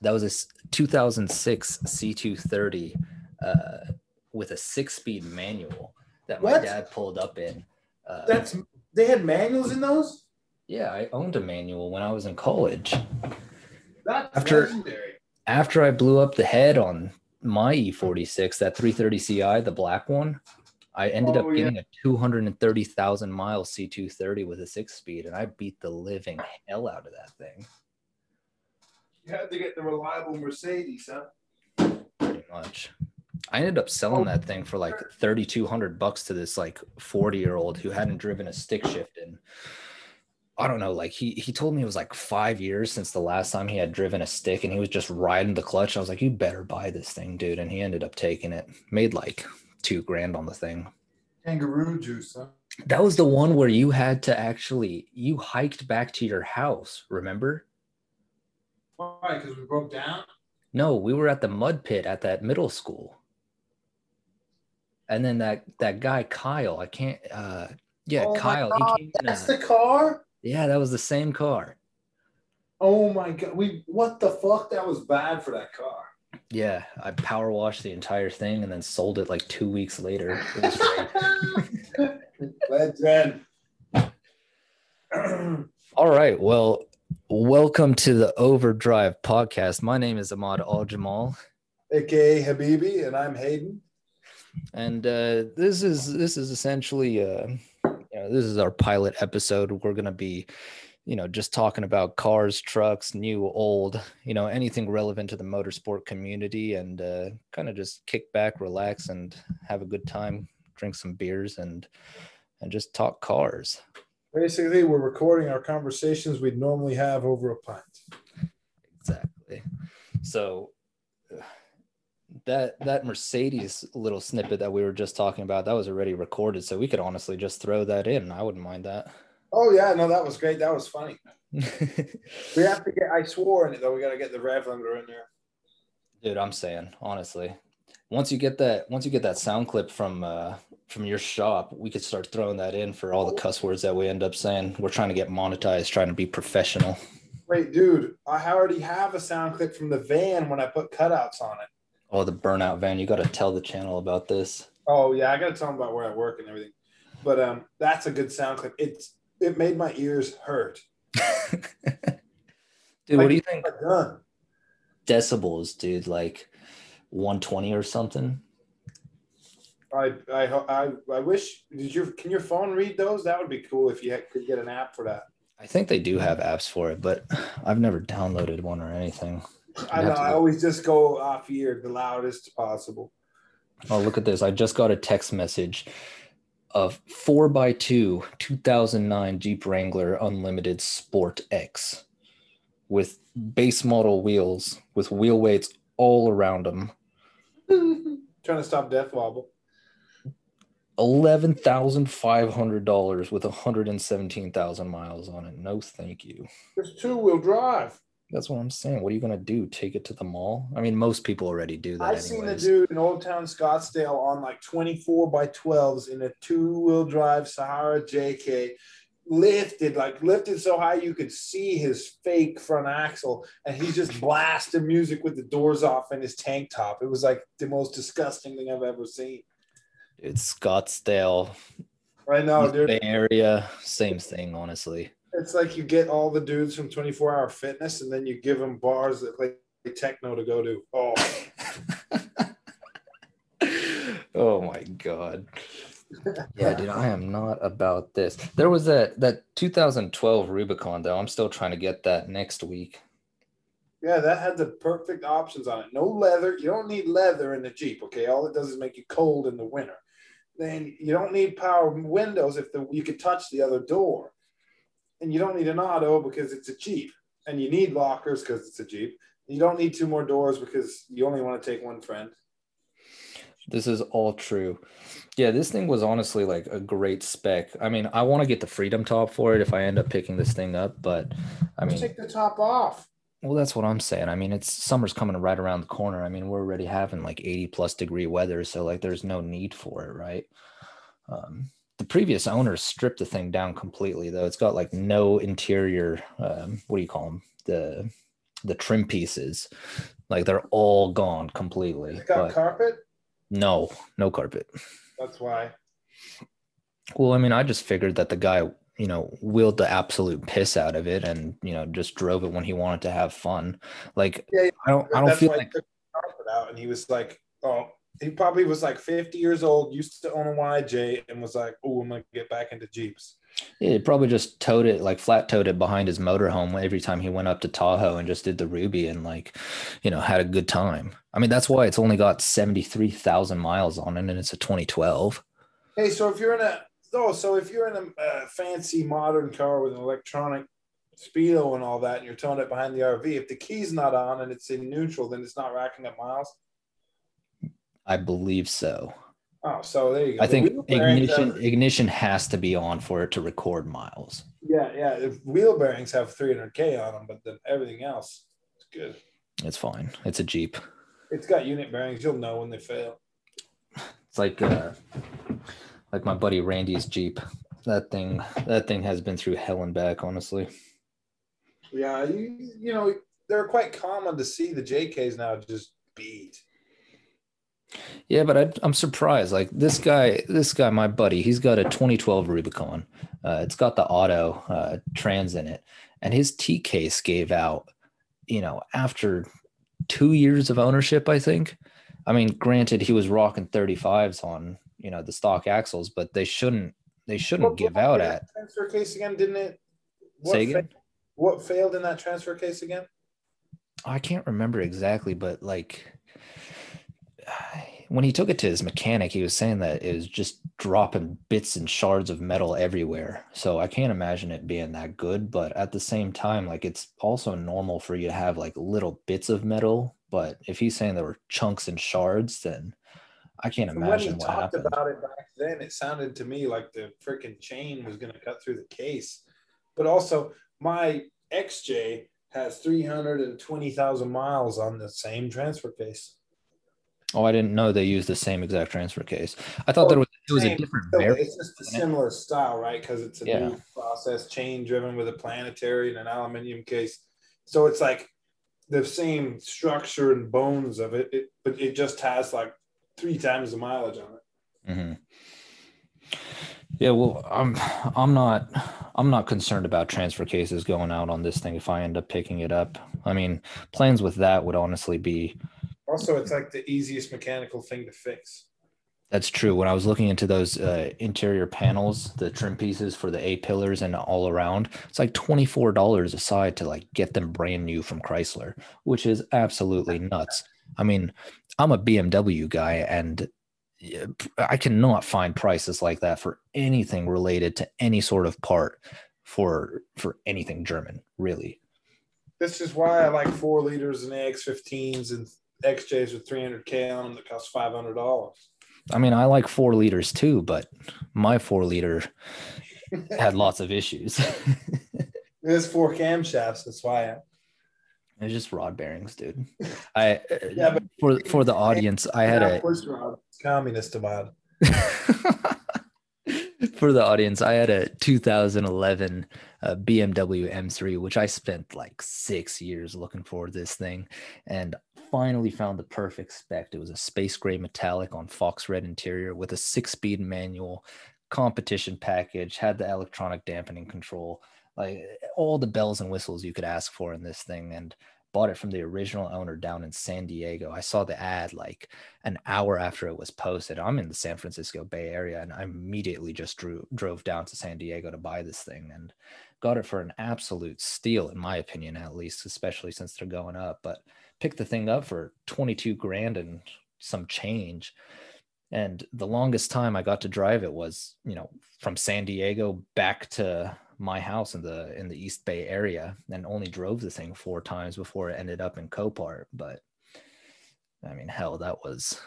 That was a s- 2006 C230 uh, with a six-speed manual that my What? dad pulled up in. Uh, That's they had manuals in those. yeah, I owned a manual when I was in college. That's After- legendary. After I blew up the head on my E46, that 330 Ci, the black one, I ended Oh, up yeah. getting a 230,000 mile C230 with a six-speed, and I beat the living hell out of that thing. You had to get the reliable Mercedes, huh? pretty much. I ended up selling that thing for like 3200 bucks to this like 40 year old who hadn't driven a stick shift in I don't know, like he he told me it was like 5 years since the last time he had driven a stick and he was just riding the clutch. I was like, "You better buy this thing, dude." And he ended up taking it. Made like 2 grand on the thing. Kangaroo juice, huh? That was the one where you had to actually you hiked back to your house, remember? Why? Because we broke down. No, we were at the mud pit at that middle school. And then that that guy Kyle, I can't uh yeah, Oh Kyle, he came in That's a, the car. Yeah, that was the same car. Oh my god, we what the fuck? That was bad for that car. Yeah, I power washed the entire thing and then sold it like 2 weeks later. It was great. Legend. All right, well, welcome to the Overdrive podcast. My name is Ahmad Al Jamal. AKA Habibi, and I'm Hayden. and uh, this is this is essentially uh, you know this is our pilot episode we're going to be you know just talking about cars trucks new old you know anything relevant to the motorsport community and uh, kind of just kick back relax and have a good time drink some beers and and just talk cars Basically, we're recording our conversations we'd normally have over a pint. exactly so that that mercedes little snippet that we were just talking about that was already recorded so we could honestly just throw that in i wouldn't mind that Oh yeah, no, that was great. That was funny. We have to get. I swore in it though. We got to get the rev limiter in there. Dude, I'm saying honestly, once you get that, once you get that sound clip from uh from your shop, we could start throwing that in for all the cuss words that we end up saying. We're trying to get monetized, trying to be professional. Wait, dude, I already have a sound clip from the van when I put cutouts on it. Oh, the burnout van! You got to tell the channel about this. Oh yeah, I got to tell them about where I work and everything. But um, that's a good sound clip. It's it made my ears hurt. dude, what do you think decibels, dude? Like 120 or something? I I I I wish. Did your can your phone read those? That would be cool if you had, could get an app for that. I think they do have apps for it, but I've never downloaded one or anything. I know. I always just go off ear the loudest possible. Oh, look at this. I just got a text message of 4x2 2009 Jeep Wrangler Unlimited Sport X with base model wheels with wheel weights all around them. Trying to stop death wobble. $11,500 with 117,000 miles on it. No, thank you. It's two wheel drive. That's what I'm saying. What are you going to do? Take it to the mall? I mean, most people already do that. I've seen the anyways. dude in Old Town Scottsdale on like 24 by 12s in a two wheel drive Sahara JK, lifted like lifted so high you could see his fake front axle, and he's just blasting music with the doors off in his tank top. It was like the most disgusting thing I've ever seen. It's Scottsdale, Right now, dude, Bay Area, same thing, honestly. it's like you get all the dudes from 24 Hour Fitness, and then you give them bars that play techno to go to. Oh, oh my god. Yeah, dude, I am not about this. There was that that 2012 Rubicon though. I'm still trying to get that next week. Yeah, that had the perfect options on it. No leather. You don't need leather in the Jeep. Okay, all it does is make you cold in the winter. Then you don't need power windows if the you could touch the other door, and you don't need an auto because it's a Jeep, and you need lockers because it's a Jeep. You don't need two more doors because you only want to take one friend. This is all true. Yeah, this thing was honestly like a great spec. I mean, I want to get the Freedom Top for it if I end up picking this thing up, but I Just mean, take the top off. well, that's what I'm saying. I mean, it's summer's coming right around the corner. I mean, we're already having like 80 plus degree weather, so like there's no need for it, right? Um, the previous owners stripped the thing down completely, though. It's got like no interior. Um, what do you call them? The the trim pieces, like they're all gone completely. It's got carpet. no, no carpet. That's why. Well, I mean, I just figured that the guy, you know, wheeled the absolute piss out of it and, you know, just drove it when he wanted to have fun. Like, Yeah, yeah. I don't, I don't That's feel like, he took the out, and he was like, "Oh, he probably was like 50 years old, used to own a YJ, and was like, oh, I'm gonna get back into Jeeps." yeah, he probably just towed it, like flat towed it behind his motorhome every time he went up to Tahoe and just did the Ruby and, like, you know, had a good time. I mean, that's why it's only got 73,000 miles on it and it's a 2012. Hey, so if you're in a oh, so if you're in a uh, fancy modern car with an electronic speedo and all that, and you're towing it behind the RV, if the key's not on and it's in neutral, then it's not racking up miles. I believe so. Oh, so there you go. I The think ignition have- ignition has to be on for it to record miles. yeah, yeah. If wheel bearings have 300k on them, but then everything else is good. It's fine. It's a Jeep. It's got unit bearings. You'll know when they fail. It's like uh like my buddy Randy's Jeep. That thing that thing has been through hell and back, honestly. Yeah, you, you know they're quite common to see the JKs now just beat. Yeah, but I, I'm surprised. Like this guy, this guy, my buddy, he's got a 2012 Rubicon. Uh, it's got the auto uh, trans in it, and his T case gave out. You know, after two years of ownership, I think. I mean, granted, he was rocking 35s on you know the stock axles, but they shouldn't they shouldn't give out at. transfer case again, didn't it? What Say again. fa- what failed in that transfer case again? I can't remember exactly, but like when he took it to his mechanic, he was saying that it was just dropping bits and shards of metal everywhere. So I can't imagine it being that good. But at the same time, like it's also normal for you to have like little bits of metal. But if he's saying there were chunks and shards, then I can't From when he what talked happened. about it back then, it sounded to me like the freaking chain was going to cut through the case. But also, my XJ has 320,000 miles on the same transfer case. Oh, I didn't know they used the same exact transfer case. I thought there was it was a different variant. it's just a similar style, right? Because it's a Yeah. new process chain driven with a planetary and an aluminium case. So it's like the same structure and bones of it, it but it just has like three times the mileage on it. hmm Yeah, well, I'm I'm not I'm not concerned about transfer cases going out on this thing if I end up picking it up. I mean, plans with that would honestly be Also, it's like the easiest mechanical thing to fix. that's true. When I was looking into those uh, interior panels, the trim pieces for the A pillars and all around, it's like twenty four dollars a side to like get them brand new from Chrysler, which is absolutely nuts. I mean, I'm a BMW guy, and I cannot find prices like that for anything related to any sort of part for for anything German, really. This is why I like four liters and AX15s and XJs with 300K on them that cost $500. I mean, I like four liters too, but my four liter had lots of issues. There's four camshafts. That's why. I, It's just rod bearings, dude. I Yeah, but- for for the audience, I had a push rod. It's communist mod. for the audience, I had a 2011 uh, BMW M3, which I spent like six years looking for this thing, and finally found the perfect spec. It was a space gray metallic on fox red interior with a six-speed manual, competition package, had the electronic dampening control, like all the bells and whistles you could ask for in this thing, and bought it from the original owner down in San Diego. I saw the ad like an hour after it was posted. I'm in the San Francisco Bay Area and I immediately just drew, drove down to San Diego to buy this thing and got it for an absolute steal, in my opinion, at least, especially since they're going up. But picked the thing up for 22 grand and some change. And the longest time I got to drive it was, you know, from San Diego back to my house in the in the East Bay area and only drove the thing four times before it ended up in Copart. But I mean, hell, that was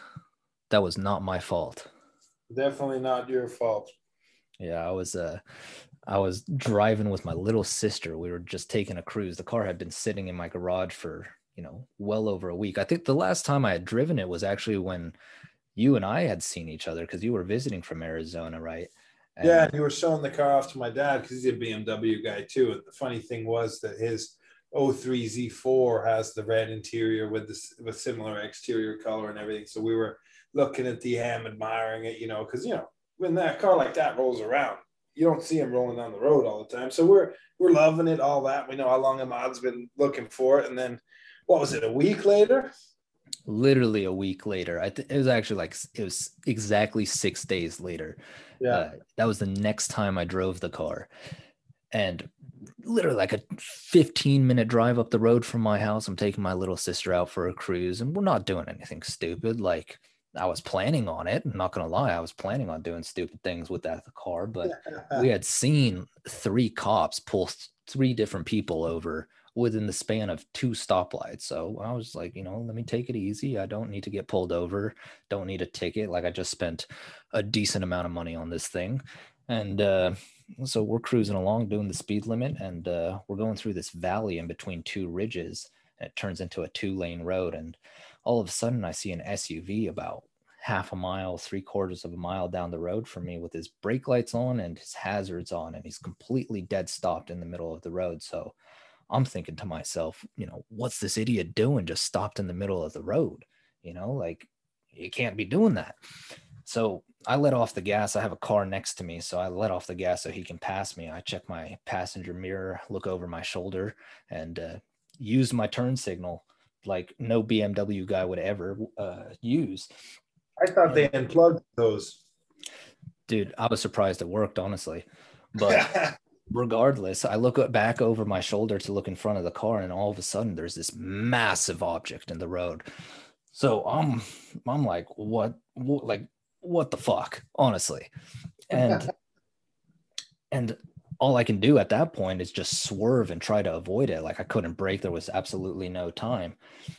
that was not my fault. Definitely not your fault. Yeah, I was uh I was driving with my little sister. We were just taking a cruise. The car had been sitting in my garage for, you know, well over a week. I think the last time I had driven it was actually when you and I had seen each other because you were visiting from Arizona, right? And- Yeah, and you were showing the car off to my dad because he's a BMW guy too. And the funny thing was that his 03 Z4 has the red interior with this with similar exterior color and everything. So we were looking at the M, admiring it, you know, because you know when that car like that rolls around, you don't see him rolling down the road all the time. So we're we're loving it, all that. We know how long Ahmad's been looking for it, and then what was it? A week later, literally a week later. I th- it was actually like it was exactly six days later. yeah, Uh, that was the next time I drove the car, and literally like a 15 minute drive up the road from my house. I'm taking my little sister out for a cruise, and we're not doing anything stupid. Like I was planning on it. I'm not gonna lie, I was planning on doing stupid things with that car, but we had seen three cops pull th- three different people over within the span of two stoplights. So I was like, you know, let me take it easy. I don't need to get pulled over. Don't need a ticket. Like I just spent a decent amount of money on this thing. And uh, so we're cruising along doing the speed limit and uh, we're going through this valley in between two ridges and it turns into a two lane road. And all of a sudden I see an SUV about half a mile, three quarters of a mile down the road from me with his brake lights on and his hazards on, and he's completely dead stopped in the middle of the road. So I'm thinking to myself, you know, what's this idiot doing just stopped in the middle of the road? You know, like you can't be doing that. So I let off the gas. I have a car next to me, so I let off the gas so he can pass me. I check my passenger mirror, look over my shoulder, and uh, use my turn signal like no BMW guy would ever uh, use. I thought they unplugged those. Dude, I was surprised it worked, honestly. But regardless, I look back over my shoulder to look in front of the car, and all of a sudden there's this massive object in the road. So I'm I'm like, what, what like what the fuck, honestly. And and all I can do at that point is just swerve and try to avoid it. Like I couldn't brake. There was absolutely no time.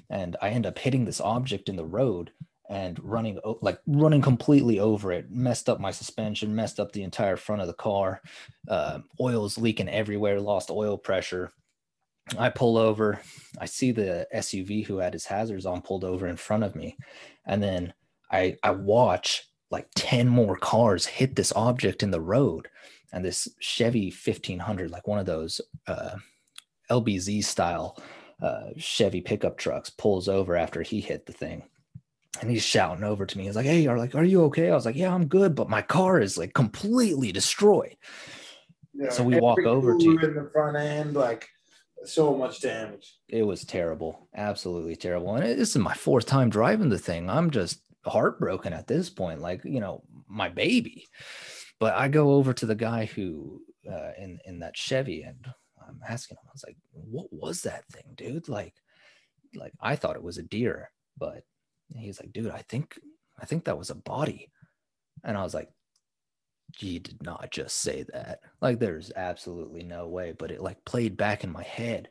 And I end up hitting this object in the road and running like running completely over it messed up my suspension messed up the entire front of the car uh, oil's leaking everywhere lost oil pressure. I pull over i see the suv who had his hazards on pulled over in front of me and then i i watch like 10 more cars hit this object in the road and this chevy 1500 like one of those uh, lbz style uh, chevy pickup trucks pulls over after he hit the thing and he's shouting over to me. He's like, "Hey, are like, are you okay?" I was like, "Yeah, I'm good, but my car is like completely destroyed." Yeah, So we walk over to in the front end, like so much damage. It was terrible, absolutely terrible. And this is my fourth time driving the thing. I'm just heartbroken at this point, like you know, my baby. But I go over to the guy who uh, in in that Chevy, and I'm asking him. I was like, "What was that thing, dude?" Like, like I thought it was a deer, but he's like, "Dude, I think I think that was a body," and I was like. You did not just say that. Like, there's absolutely no way, but it like played back in my head.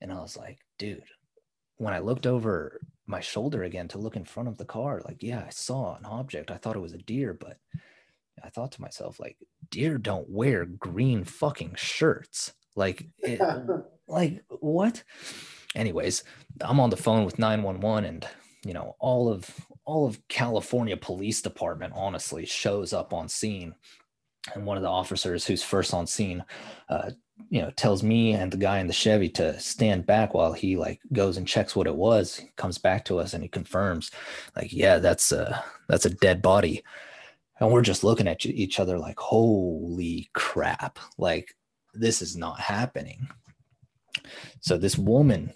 And I was like, dude, when I looked over my shoulder again to look in front of the car, like, yeah, I saw an object. I thought it was a deer, but I thought to myself, like, deer don't wear green fucking shirts. Like, it, like what? Anyways, I'm on the phone with 911 and you know, all of all of California Police Department honestly shows up on scene. And one of the officers who's first on scene uh, you know tells me and the guy in the chevy to stand back while he like goes and checks what it was comes back to us and he confirms like yeah that's a that's a dead body. And we're just looking at each other like holy crap. Like this is not happening. So this woman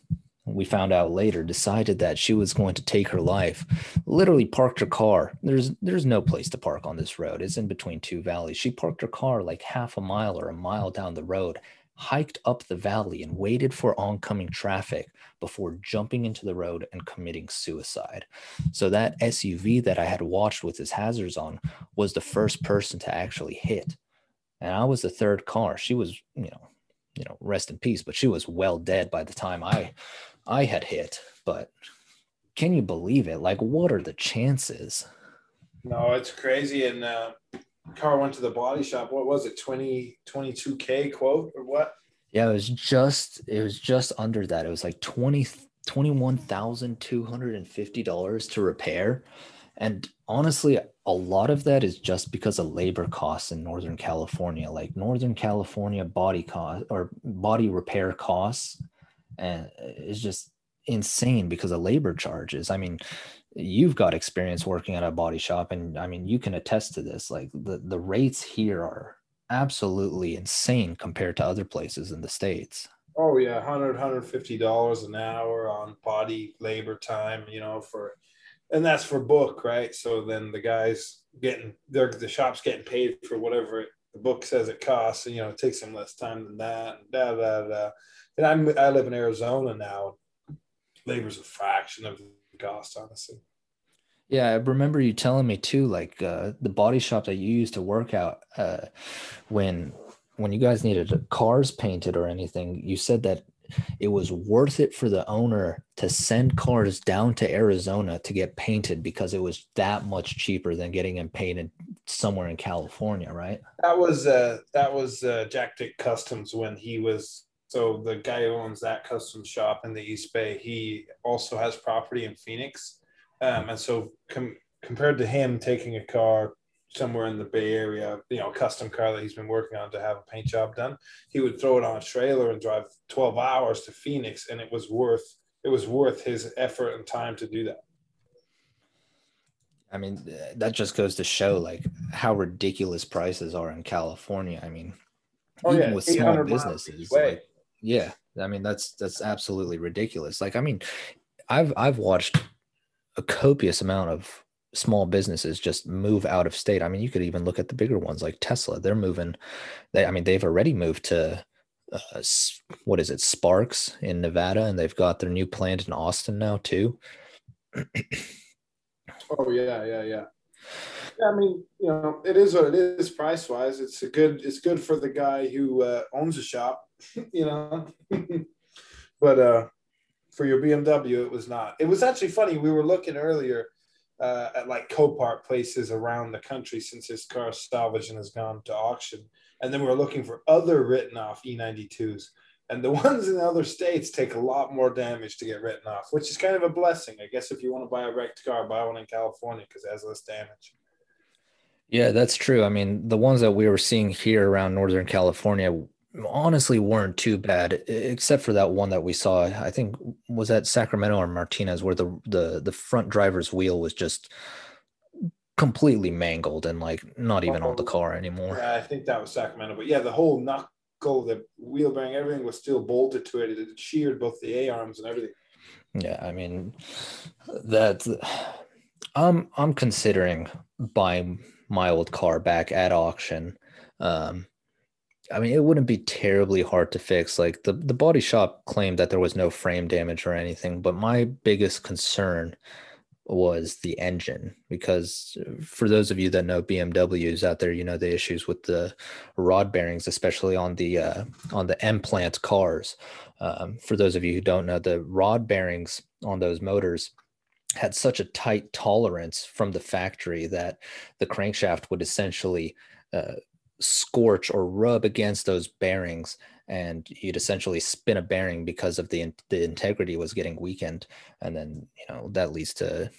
we found out later decided that she was going to take her life. Literally parked her car. There's there's no place to park on this road. It's in between two valleys. She parked her car like half a mile or a mile down the road hiked up the valley and waited for oncoming traffic before jumping into the road and committing suicide. So that suv that i had watched with his hazards on was the first person to actually hit. And i was the third car. She was you know you know rest in peace but she was well dead by the time i I had hit, but can you believe it? Like, what are the chances? No, it's crazy. And uh, car went to the body shop. What was it? 20, 22K quote or what? Yeah, it was just, it was just under that. It was like 20, $21,250 to repair. And honestly, a lot of that is just because of labor costs in Northern California. Like Northern California body cost or body repair costs and it's just insane because of labor charges. I mean, you've got experience working at a body shop and I mean, you can attest to this. Like the the rates here are absolutely insane compared to other places in the states. Oh yeah, 100 150 dollars an hour on body labor time, you know, for and that's for book, right? So then the guys getting they're the shop's getting paid for whatever it, the book says it costs, and you know, it takes them less time than that, da da da. And I'm I live in Arizona now. Labor's a fraction of the cost, honestly. Yeah, I remember you telling me too, like uh, the body shop that you used to work out uh, when when you guys needed cars painted or anything. You said that it was worth it for the owner to send cars down to Arizona to get painted because it was that much cheaper than getting them painted somewhere in California, right? That was uh, that was uh, Jack Dick Customs when he was so the guy who owns that custom shop in the East Bay. He also has property in Phoenix, um, and so com- compared to him taking a car somewhere in the Bay Area, you know, custom car that he's been working on to have a paint job done, he would throw it on a trailer and drive 12 hours to Phoenix, and it was worth it was worth his effort and time to do that. I mean, that just goes to show like how ridiculous prices are in California. I mean, oh, even yeah, with small businesses, like, yeah, I mean that's that's absolutely ridiculous. Like, I mean, I've I've watched a copious amount of small businesses just move out of state. I mean, you could even look at the bigger ones like Tesla. They're moving. They, I mean, they've already moved to uh, what is it, Sparks in Nevada, and they've got their new plant in Austin now too. oh yeah, yeah, yeah. Yeah, I mean, you know, it is what it is price wise. It's a good. It's good for the guy who uh, owns a shop, you know. but uh, for your BMW, it was not. It was actually funny. We were looking earlier uh, at like Copart places around the country since his car salvaged and has gone to auction. And then we're looking for other written off E92s. And the ones in the other states take a lot more damage to get written off, which is kind of a blessing. I guess if you want to buy a wrecked car, buy one in California because it has less damage. Yeah, that's true. I mean, the ones that we were seeing here around Northern California honestly weren't too bad, except for that one that we saw. I think was at Sacramento or Martinez, where the the the front driver's wheel was just completely mangled and like not even on the oh, car anymore. Yeah, I think that was Sacramento, but yeah, the whole knuckle, the wheel bearing, everything was still bolted to it. It sheared both the A arms and everything. Yeah, I mean that. I'm I'm considering buying my old car back at auction. Um, I mean, it wouldn't be terribly hard to fix. Like the, the body shop claimed that there was no frame damage or anything, but my biggest concern was the engine because uh, for those of you that know BMWs out there, you know the issues with the rod bearings, especially on the uh, on the M plant cars. Um, for those of you who don't know, the rod bearings on those motors had such a tight tolerance from the factory that the crankshaft would essentially uh, scorch or rub against those bearings and you'd essentially spin a bearing because of the the integrity was getting weakened and then you know that leads to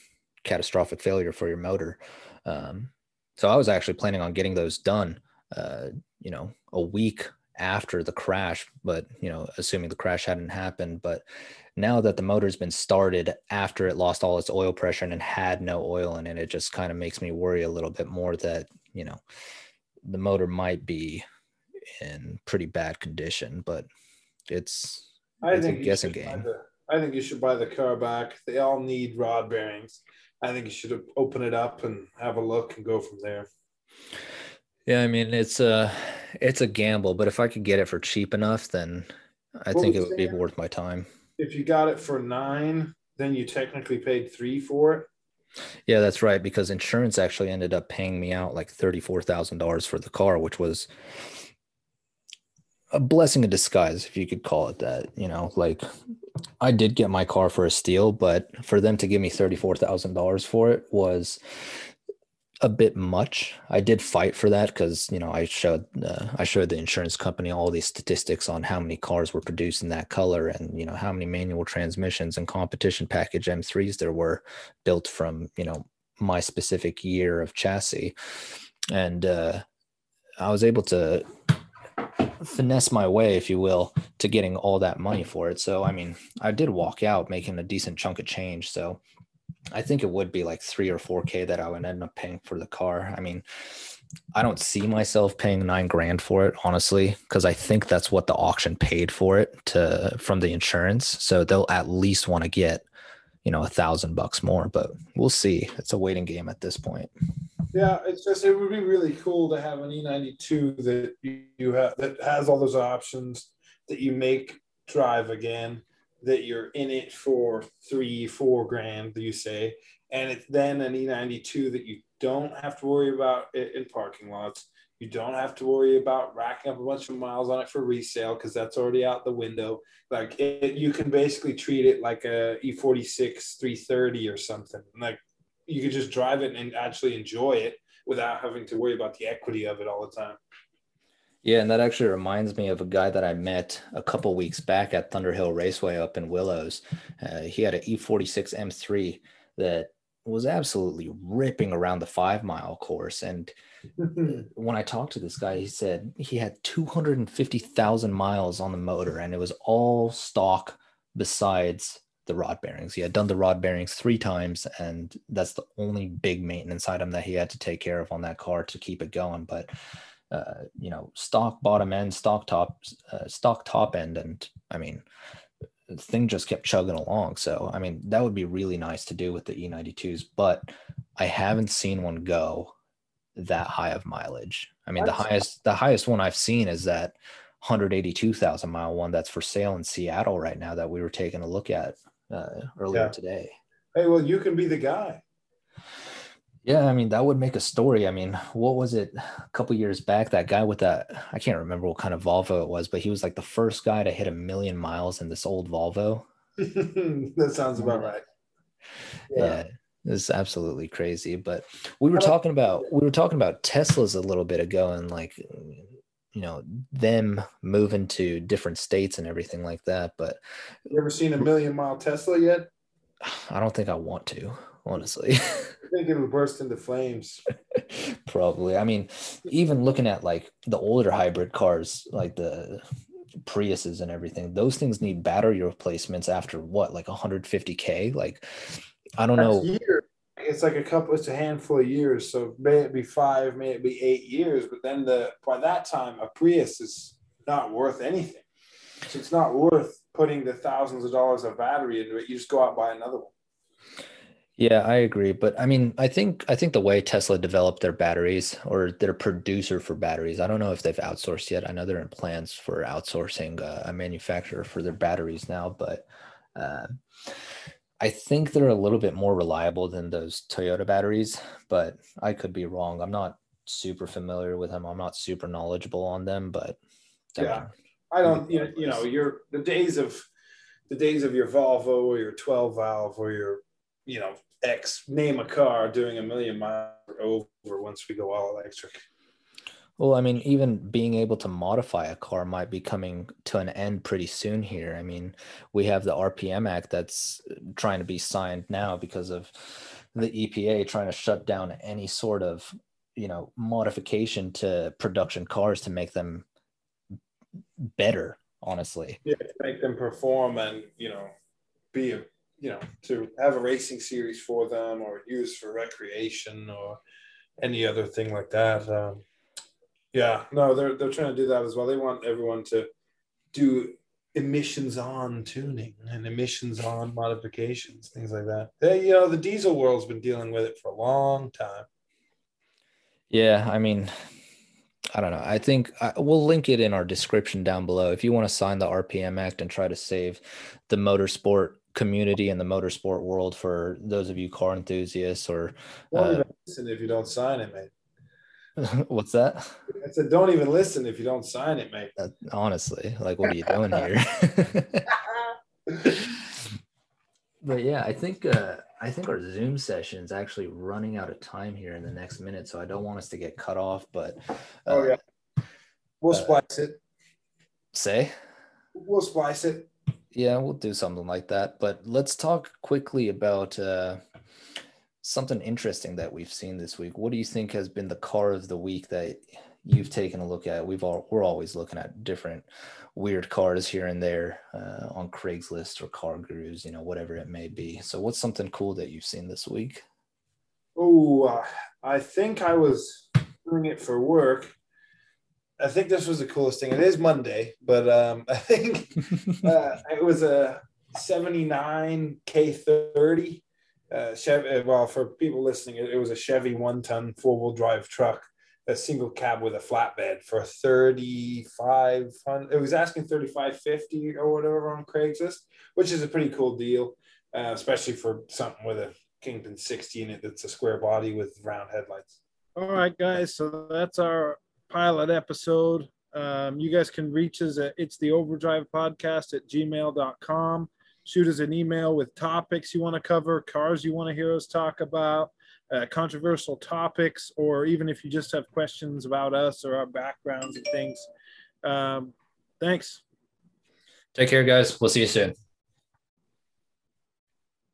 catastrophic failure for your motor. Um, so i was actually planning on getting those done uh, you know a week after the crash but you know assuming the crash hadn't happened but now that the motor's been started after it lost all its oil pressure and had no oil in it it just kind of makes me worry a little bit more that you know the motor might be in pretty bad condition, but it's I it's think a guessing game. The, I think you should buy the car back. They all need rod bearings. I think you should open it up and have a look and go from there. Yeah, I mean it's a it's a gamble, but if I could get it for cheap enough, then I what think it would be worth my time. If you got it for nine, then you technically paid three for it. Yeah, that's right. Because insurance actually ended up paying me out like thirty-four thousand dollars for the car, which was a blessing in disguise, if you could call it that. You know, like I did get my car for a steal, but for them to give me thirty-four thousand dollars for it was a bit much. I did fight for that because you know I showed uh, I showed the insurance company all these statistics on how many cars were produced in that color and you know how many manual transmissions and competition package M3s there were built from you know my specific year of chassis, and uh, I was able to finesse my way, if you will, to getting all that money for it. So I mean, I did walk out making a decent chunk of change. So I think it would be like three or four K that I would end up paying for the car. I mean, I don't see myself paying nine grand for it, honestly, because I think that's what the auction paid for it to from the insurance. So they'll at least want to get, you know, a thousand bucks more, but we'll see. It's a waiting game at this point. Yeah, it's just it would be really cool to have an E92 that you have that has all those options that you make drive again, that you're in it for three, four grand, you say, and it's then an E92 that you don't have to worry about it in parking lots. You don't have to worry about racking up a bunch of miles on it for resale because that's already out the window. Like it, you can basically treat it like a E46 330 or something. Like you could just drive it and actually enjoy it without having to worry about the equity of it all the time. Yeah, and that actually reminds me of a guy that I met a couple weeks back at Thunderhill Raceway up in Willows. Uh, he had an E46 M3 that was absolutely ripping around the five mile course. And when I talked to this guy, he said he had 250,000 miles on the motor and it was all stock besides the rod bearings. He had done the rod bearings three times, and that's the only big maintenance item that he had to take care of on that car to keep it going. But uh, you know, stock bottom end, stock top, uh, stock top end, and I mean, the thing just kept chugging along. So, I mean, that would be really nice to do with the E92s, but I haven't seen one go that high of mileage. I mean, the highest the highest one I've seen is that 182,000 mile one that's for sale in Seattle right now that we were taking a look at uh, earlier yeah. today. Hey, well, you can be the guy. Yeah, I mean that would make a story. I mean, what was it a couple years back? That guy with that I can't remember what kind of Volvo it was, but he was like the first guy to hit a million miles in this old Volvo. that sounds about right. Yeah. yeah. It's absolutely crazy. But we were talking about we were talking about Teslas a little bit ago and like you know them moving to different states and everything like that. But you ever seen a million mile Tesla yet? I don't think I want to honestly. I think it'll burst into flames. Probably. I mean, even looking at like the older hybrid cars, like the Priuses and everything, those things need battery replacements after what, like 150k? Like, I don't That's know. Year. It's like a couple. It's a handful of years. So may it be five, may it be eight years. But then the by that time, a Prius is not worth anything. So it's not worth putting the thousands of dollars of battery into it. You just go out and buy another one. Yeah, I agree, but I mean, I think I think the way Tesla developed their batteries or their producer for batteries, I don't know if they've outsourced yet. I know they're in plans for outsourcing uh, a manufacturer for their batteries now, but uh, I think they're a little bit more reliable than those Toyota batteries. But I could be wrong. I'm not super familiar with them. I'm not super knowledgeable on them, but yeah, mean, I don't. You know, you know, your the days of the days of your Volvo or your 12 valve or your you know X name a car doing a million miles over once we go all electric. Well, I mean, even being able to modify a car might be coming to an end pretty soon here. I mean, we have the RPM Act that's trying to be signed now because of the EPA trying to shut down any sort of, you know, modification to production cars to make them better, honestly. Yeah, to make them perform and, you know, be a you know, to have a racing series for them or use for recreation or any other thing like that. Um, yeah, no, they're they're trying to do that as well. They want everyone to do emissions on tuning and emissions on modifications, things like that. They, you know, the diesel world's been dealing with it for a long time. Yeah, I mean, I don't know. I think I, we'll link it in our description down below. If you want to sign the RPM Act and try to save the motorsport community in the motorsport world for those of you car enthusiasts or don't uh, listen if you don't sign it mate. What's that? I said don't even listen if you don't sign it mate. Uh, honestly like what are you doing here? But yeah i think uh i think our zoom session is actually running out of time here in the next minute so i don't want us to get cut off but uh, oh yeah. we'll uh, splice it. say? We'll splice it yeah, we'll do something like that. But let's talk quickly about uh, something interesting that we've seen this week. What do you think has been the car of the week that you've taken a look at. We've all we're always looking at different weird cars here and there uh, on Craigslist or Car Gurus, you know, whatever it may be. So, what's something cool that you've seen this week? Oh, uh, I think I was doing it for work. I think this was the coolest thing. It is Monday, but um, I think uh, it was a 79 K30 uh, Chevy. Well, for people listening, it, it was a Chevy one ton four wheel drive truck, a single cab with a flatbed for 35. It was asking 3550 or whatever on Craigslist, which is a pretty cool deal, uh, especially for something with a Kingpin 60 in it that's a square body with round headlights. All right, guys. So that's our pilot episode. Um, you guys can reach us at it's the overdrive podcast at gmail.com. Shoot us an email with topics you want to cover, cars you want to hear us talk about, uh, controversial topics, or even if you just have questions about us or our backgrounds and things. Um, thanks. Take care, guys. We'll see you soon.